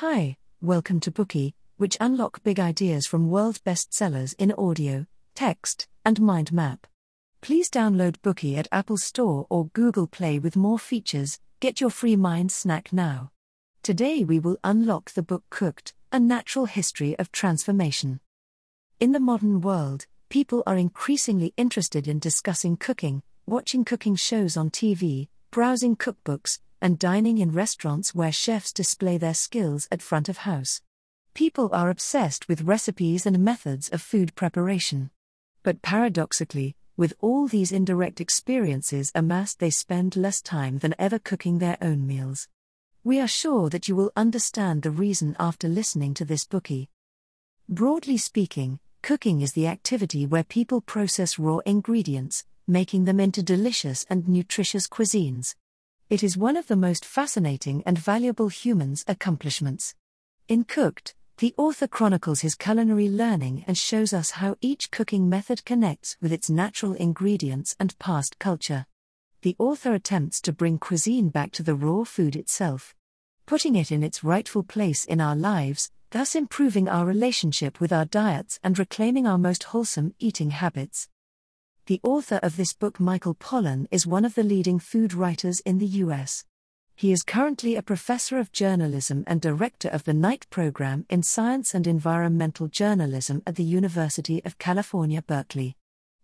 Hi, welcome to Bookey, which unlock big ideas from world bestsellers in audio, text, and mind map. Please download Bookey at Apple Store or Google Play with more features. Get your free mind snack now. Today we will unlock the book Cooked: A Natural History of Transformation. In the modern world, people are increasingly interested in discussing cooking, watching cooking shows on TV, browsing cookbooks, and dining in restaurants where chefs display their skills at front of house. People are obsessed with recipes and methods of food preparation. But paradoxically, with all these indirect experiences amassed, they spend less time than ever cooking their own meals. We are sure that you will understand the reason after listening to this Bookey. Broadly speaking, cooking is the activity where people process raw ingredients, making them into delicious and nutritious cuisines. It is one of the most fascinating and valuable human's accomplishments. In Cooked, the author chronicles his culinary learning and shows us how each cooking method connects with its natural ingredients and past culture. The author attempts to bring cuisine back to the raw food itself, putting it in its rightful place in our lives, thus improving our relationship with our diets and reclaiming our most wholesome eating habits. The author of this book, Michael Pollan, is one of the leading food writers in the US. He is currently a professor of journalism and director of the Knight program in science and environmental journalism at the University of California, Berkeley.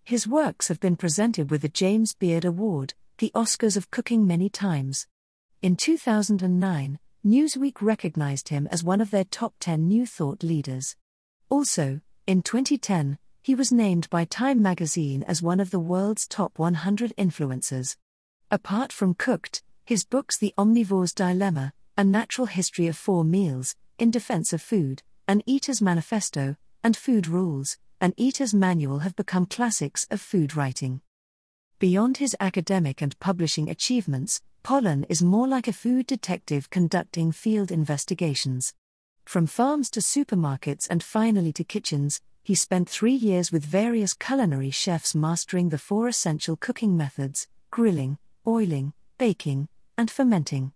His works have been presented with the James Beard Award, the Oscars of cooking many times. In 2009, Newsweek recognized him as one of their top 10 New Thought leaders. Also, in 2010, he was named by Time magazine as one of the world's top 100 influencers. Apart from Cooked, his books The Omnivore's Dilemma, A Natural History of Four Meals, In Defense of Food, An Eater's Manifesto, and Food Rules, An Eater's Manual have become classics of food writing. Beyond his academic and publishing achievements, Pollan is more like a food detective conducting field investigations. From farms to supermarkets and finally to kitchens, he spent three years with various culinary chefs mastering the four essential cooking methods grilling, oiling, baking, and fermenting.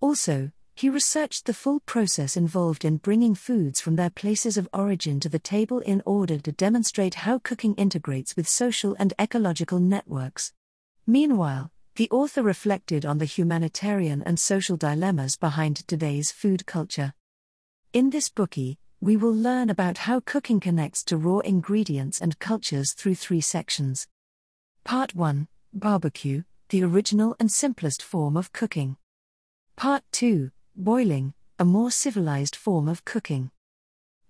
Also, he researched the full process involved in bringing foods from their places of origin to the table in order to demonstrate how cooking integrates with social and ecological networks. Meanwhile, the author reflected on the humanitarian and social dilemmas behind today's food culture. In this Bookey, we will learn about how cooking connects to raw ingredients and cultures through three sections. Part 1 Barbecue, the original and simplest form of cooking. Part 2 Boiling, a more civilized form of cooking.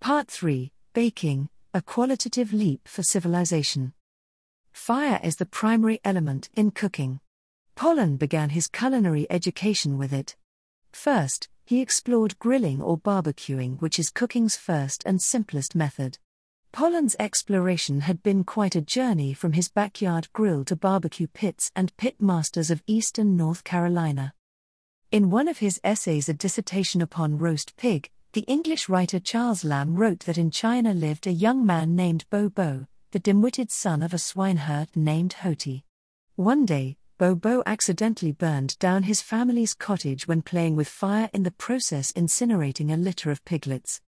Part 3 Baking, a qualitative leap for civilization. Fire is the primary element in cooking. Pollan began his culinary education with it. First, he explored grilling or barbecuing, which is cooking's first and simplest method. Pollan's exploration had been quite a journey from his backyard grill to barbecue pits and pit masters of eastern North Carolina. In one of his essays, A Dissertation upon Roast Pig, the English writer Charles Lamb wrote that in China lived a young man named Bo Bo, the dim witted son of a swineherd named Hoti. One day, Bo Bo accidentally burned down his family's cottage when playing with fire in the process incinerating a litter of piglets.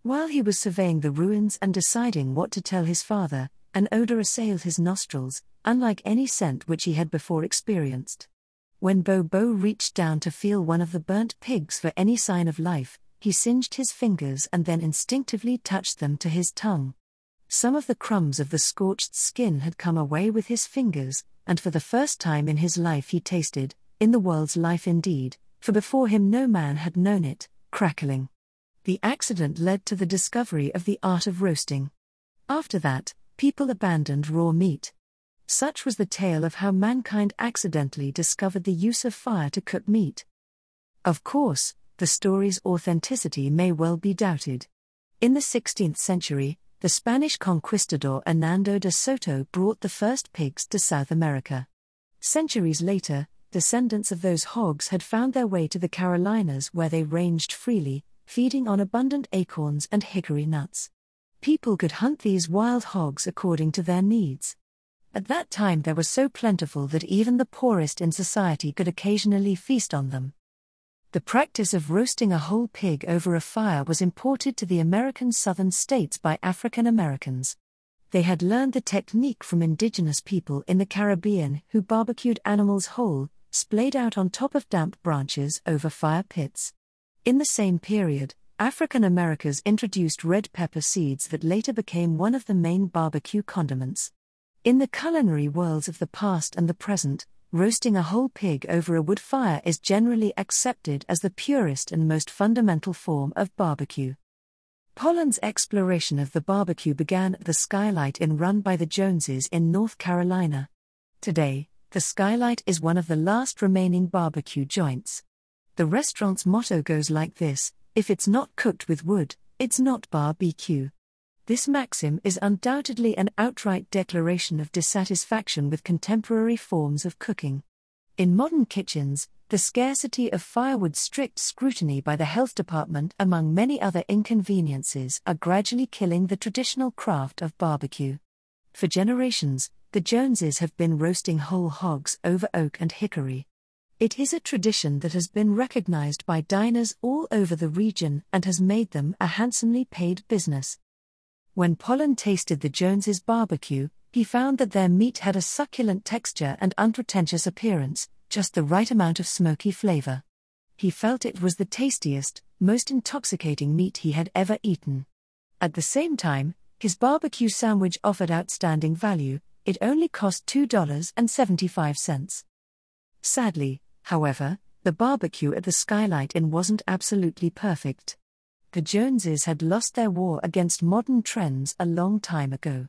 While he was surveying the ruins and deciding what to tell his father, an odor assailed his nostrils, unlike any scent which he had before experienced. When Bo Bo reached down to feel one of the burnt pigs for any sign of life, he singed his fingers and then instinctively touched them to his tongue. Some of the crumbs of the scorched skin had come away with his fingers, and for the first time in his life he tasted, in the world's life indeed, for before him no man had known it, crackling. The accident led to the discovery of the art of roasting. After that, people abandoned raw meat. Such was the tale of how mankind accidentally discovered the use of fire to cook meat. Of course, the story's authenticity may well be doubted. In the 16th century, the Spanish conquistador Hernando de Soto brought the first pigs to South America. Centuries later, descendants of those hogs had found their way to the Carolinas where they ranged freely, feeding on abundant acorns and hickory nuts. People could hunt these wild hogs according to their needs. At that time, they were so plentiful that even the poorest in society could occasionally feast on them. The practice of roasting a whole pig over a fire was imported to the American southern states by African Americans. They had learned the technique from indigenous people in the Caribbean who barbecued animals whole, splayed out on top of damp branches over fire pits. In the same period, African Americans introduced red pepper seeds that later became one of the main barbecue condiments. In the culinary worlds of the past and the present, roasting a whole pig over a wood fire is generally accepted as the purest and most fundamental form of barbecue. Pollan's exploration of the barbecue began at the Skylight Inn run by the Joneses in North Carolina. Today, the Skylight is one of the last remaining barbecue joints. The restaurant's motto goes like this if it's not cooked with wood, it's not barbecue. This maxim is undoubtedly an outright declaration of dissatisfaction with contemporary forms of cooking. In modern kitchens, the scarcity of firewood, strict scrutiny by the health department, among many other inconveniences, are gradually killing the traditional craft of barbecue. For generations, the Joneses have been roasting whole hogs over oak and hickory. It is a tradition that has been recognized by diners all over the region and has made them a handsomely paid business. When Pollan tasted the Joneses barbecue, he found that their meat had a succulent texture and unpretentious appearance, just the right amount of smoky flavor. He felt it was the tastiest, most intoxicating meat he had ever eaten. At the same time, his barbecue sandwich offered outstanding value, it only cost $2.75. Sadly, however, the barbecue at the Skylight Inn wasn't absolutely perfect the Joneses had lost their war against modern trends a long time ago.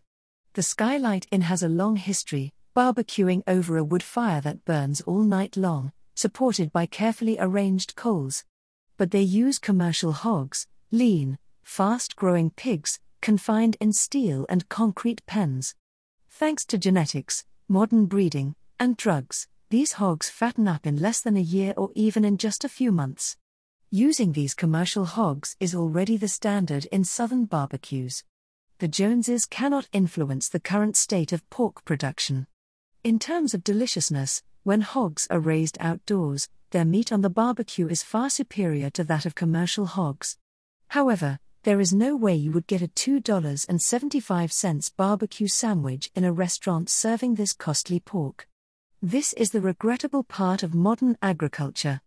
The Skylight Inn has a long history, barbecuing over a wood fire that burns all night long, supported by carefully arranged coals. But they use commercial hogs, lean, fast growing pigs, confined in steel and concrete pens. Thanks to genetics, modern breeding, and drugs, these hogs fatten up in less than a year or even in just a few months. Using these commercial hogs is already the standard in southern barbecues. The Joneses cannot influence the current state of pork production. In terms of deliciousness, when hogs are raised outdoors, their meat on the barbecue is far superior to that of commercial hogs. However, there is no way you would get a $2.75 barbecue sandwich in a restaurant serving this costly pork. This is the regrettable part of modern agriculture.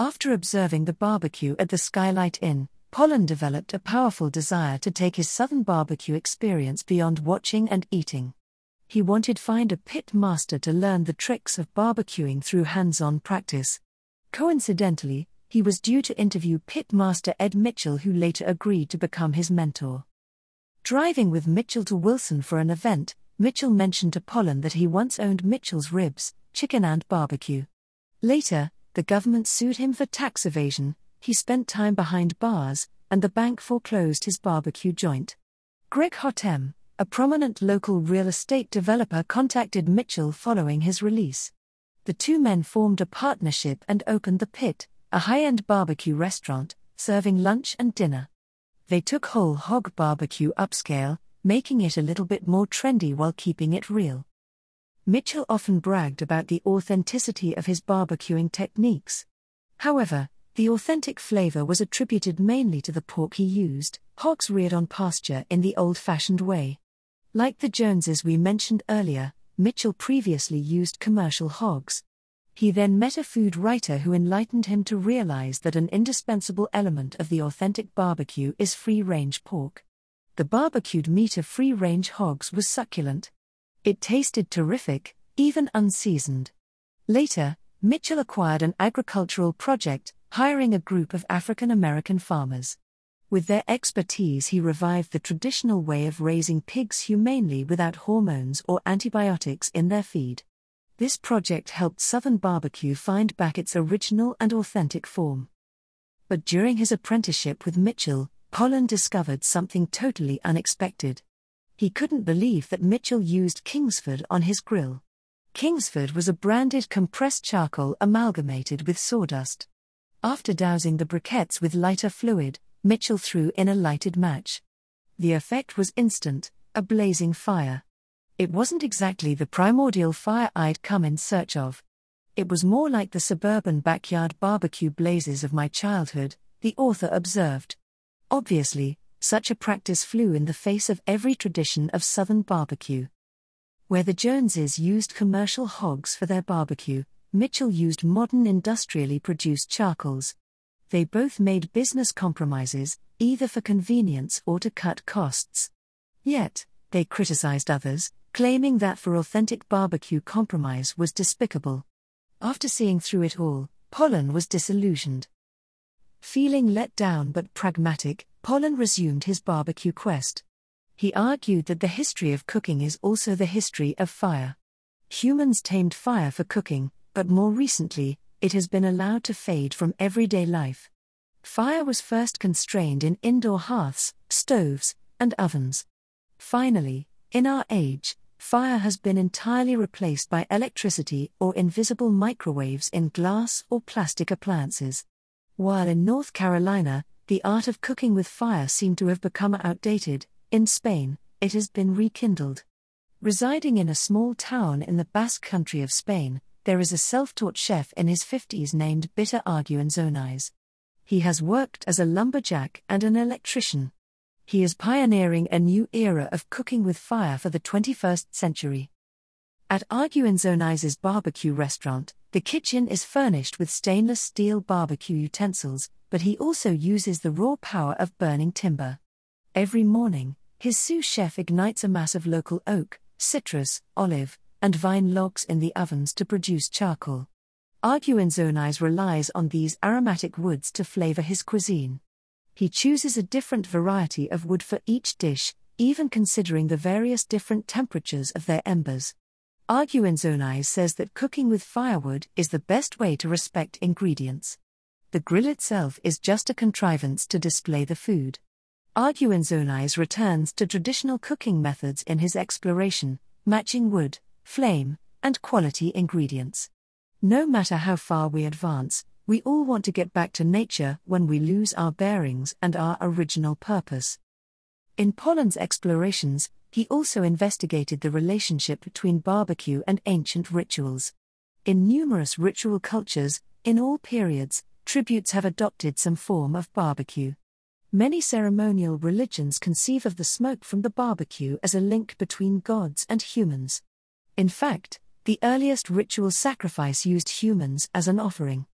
After observing the barbecue at the Skylight Inn, Pollan developed a powerful desire to take his southern barbecue experience beyond watching and eating. He wanted to find a pit master to learn the tricks of barbecuing through hands-on practice. Coincidentally, he was due to interview pit master Ed Mitchell who later agreed to become his mentor. Driving with Mitchell to Wilson for an event, Mitchell mentioned to Pollan that he once owned Mitchell's ribs, chicken and barbecue. Later, the government sued him for tax evasion, he spent time behind bars, and the bank foreclosed his barbecue joint. Greg Hatem, a prominent local real estate developer, contacted Mitchell following his release. The two men formed a partnership and opened The Pit, a high end barbecue restaurant, serving lunch and dinner. They took whole hog barbecue upscale, making it a little bit more trendy while keeping it real. Mitchell often bragged about the authenticity of his barbecuing techniques. However, the authentic flavor was attributed mainly to the pork he used, hogs reared on pasture in the old fashioned way. Like the Joneses we mentioned earlier, Mitchell previously used commercial hogs. He then met a food writer who enlightened him to realize that an indispensable element of the authentic barbecue is free range pork. The barbecued meat of free range hogs was succulent. It tasted terrific, even unseasoned. Later, Mitchell acquired an agricultural project, hiring a group of African American farmers. With their expertise, he revived the traditional way of raising pigs humanely without hormones or antibiotics in their feed. This project helped Southern barbecue find back its original and authentic form. But during his apprenticeship with Mitchell, Pollan discovered something totally unexpected. He couldn't believe that Mitchell used Kingsford on his grill. Kingsford was a branded compressed charcoal amalgamated with sawdust. After dousing the briquettes with lighter fluid, Mitchell threw in a lighted match. The effect was instant, a blazing fire. It wasn't exactly the primordial fire I'd come in search of. It was more like the suburban backyard barbecue blazes of my childhood, the author observed. Obviously, such a practice flew in the face of every tradition of Southern barbecue. Where the Joneses used commercial hogs for their barbecue, Mitchell used modern industrially produced charcoals. They both made business compromises, either for convenience or to cut costs. Yet, they criticized others, claiming that for authentic barbecue compromise was despicable. After seeing through it all, Pollan was disillusioned. Feeling let down but pragmatic, Pollan resumed his barbecue quest. He argued that the history of cooking is also the history of fire. Humans tamed fire for cooking, but more recently, it has been allowed to fade from everyday life. Fire was first constrained in indoor hearths, stoves, and ovens. Finally, in our age, fire has been entirely replaced by electricity or invisible microwaves in glass or plastic appliances. While in North Carolina, the art of cooking with fire seemed to have become outdated, in Spain, it has been rekindled. Residing in a small town in the Basque country of Spain, there is a self taught chef in his 50s named Bitter Arguinzoniz. He has worked as a lumberjack and an electrician. He is pioneering a new era of cooking with fire for the 21st century. At Arguinzoniz's barbecue restaurant, the kitchen is furnished with stainless steel barbecue utensils, but he also uses the raw power of burning timber. Every morning, his sous chef ignites a mass of local oak, citrus, olive, and vine logs in the ovens to produce charcoal. Arguinzoniz relies on these aromatic woods to flavor his cuisine. He chooses a different variety of wood for each dish, even considering the various different temperatures of their embers. Arguinzoniz says that cooking with firewood is the best way to respect ingredients the grill itself is just a contrivance to display the food. Arguinzoniz returns to traditional cooking methods in his exploration, matching wood, flame, and quality ingredients. No matter how far we advance, we all want to get back to nature when we lose our bearings and our original purpose. In Pollan's explorations, he also investigated the relationship between barbecue and ancient rituals. In numerous ritual cultures, in all periods, tributes have adopted some form of barbecue. Many ceremonial religions conceive of the smoke from the barbecue as a link between gods and humans. In fact, the earliest ritual sacrifice used humans as an offering.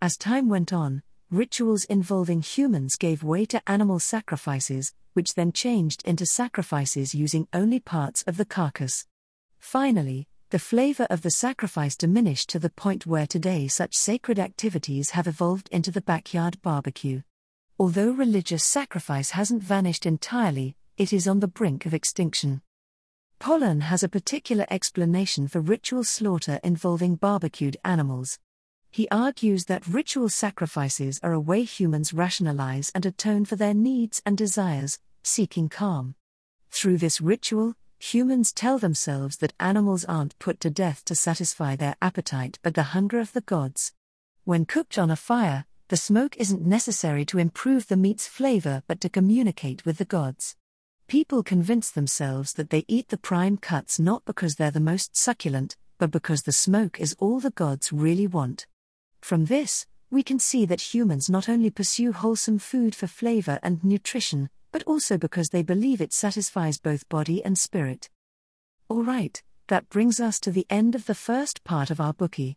As time went on, rituals involving humans gave way to animal sacrifices, which then changed into sacrifices using only parts of the carcass. Finally, the flavor of the sacrifice diminished to the point where today such sacred activities have evolved into the backyard barbecue. Although religious sacrifice hasn't vanished entirely, it is on the brink of extinction. Pollan has a particular explanation for ritual slaughter involving barbecued animals. He argues that ritual sacrifices are a way humans rationalize and atone for their needs and desires, seeking calm. Through this ritual, humans tell themselves that animals aren't put to death to satisfy their appetite but the hunger of the gods. When cooked on a fire, the smoke isn't necessary to improve the meat's flavor but to communicate with the gods. People convince themselves that they eat the prime cuts not because they're the most succulent, but because the smoke is all the gods really want. From this, we can see that humans not only pursue wholesome food for flavor and nutrition, but also because they believe it satisfies both body and spirit. Alright, that brings us to the end of the first part of our Bookey.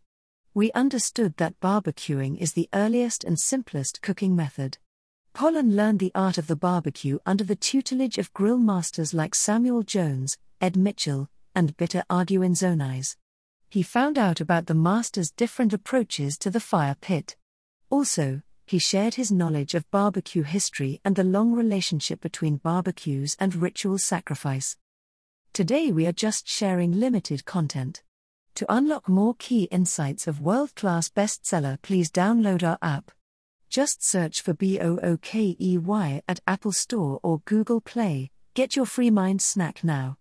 We understood that barbecuing is the earliest and simplest cooking method. Pollan learned the art of the barbecue under the tutelage of grill masters like Samuel Jones, Ed Mitchell, and Bitter Arguinzoniz. He found out about the masters' different approaches to the fire pit. Also, he shared his knowledge of barbecue history and the long relationship between barbecues and ritual sacrifice. Today we are just sharing limited content. To unlock more key insights of world class bestseller, please download our app. Just search for BOOKEY at Apple Store or Google Play. Get your free mind snack now.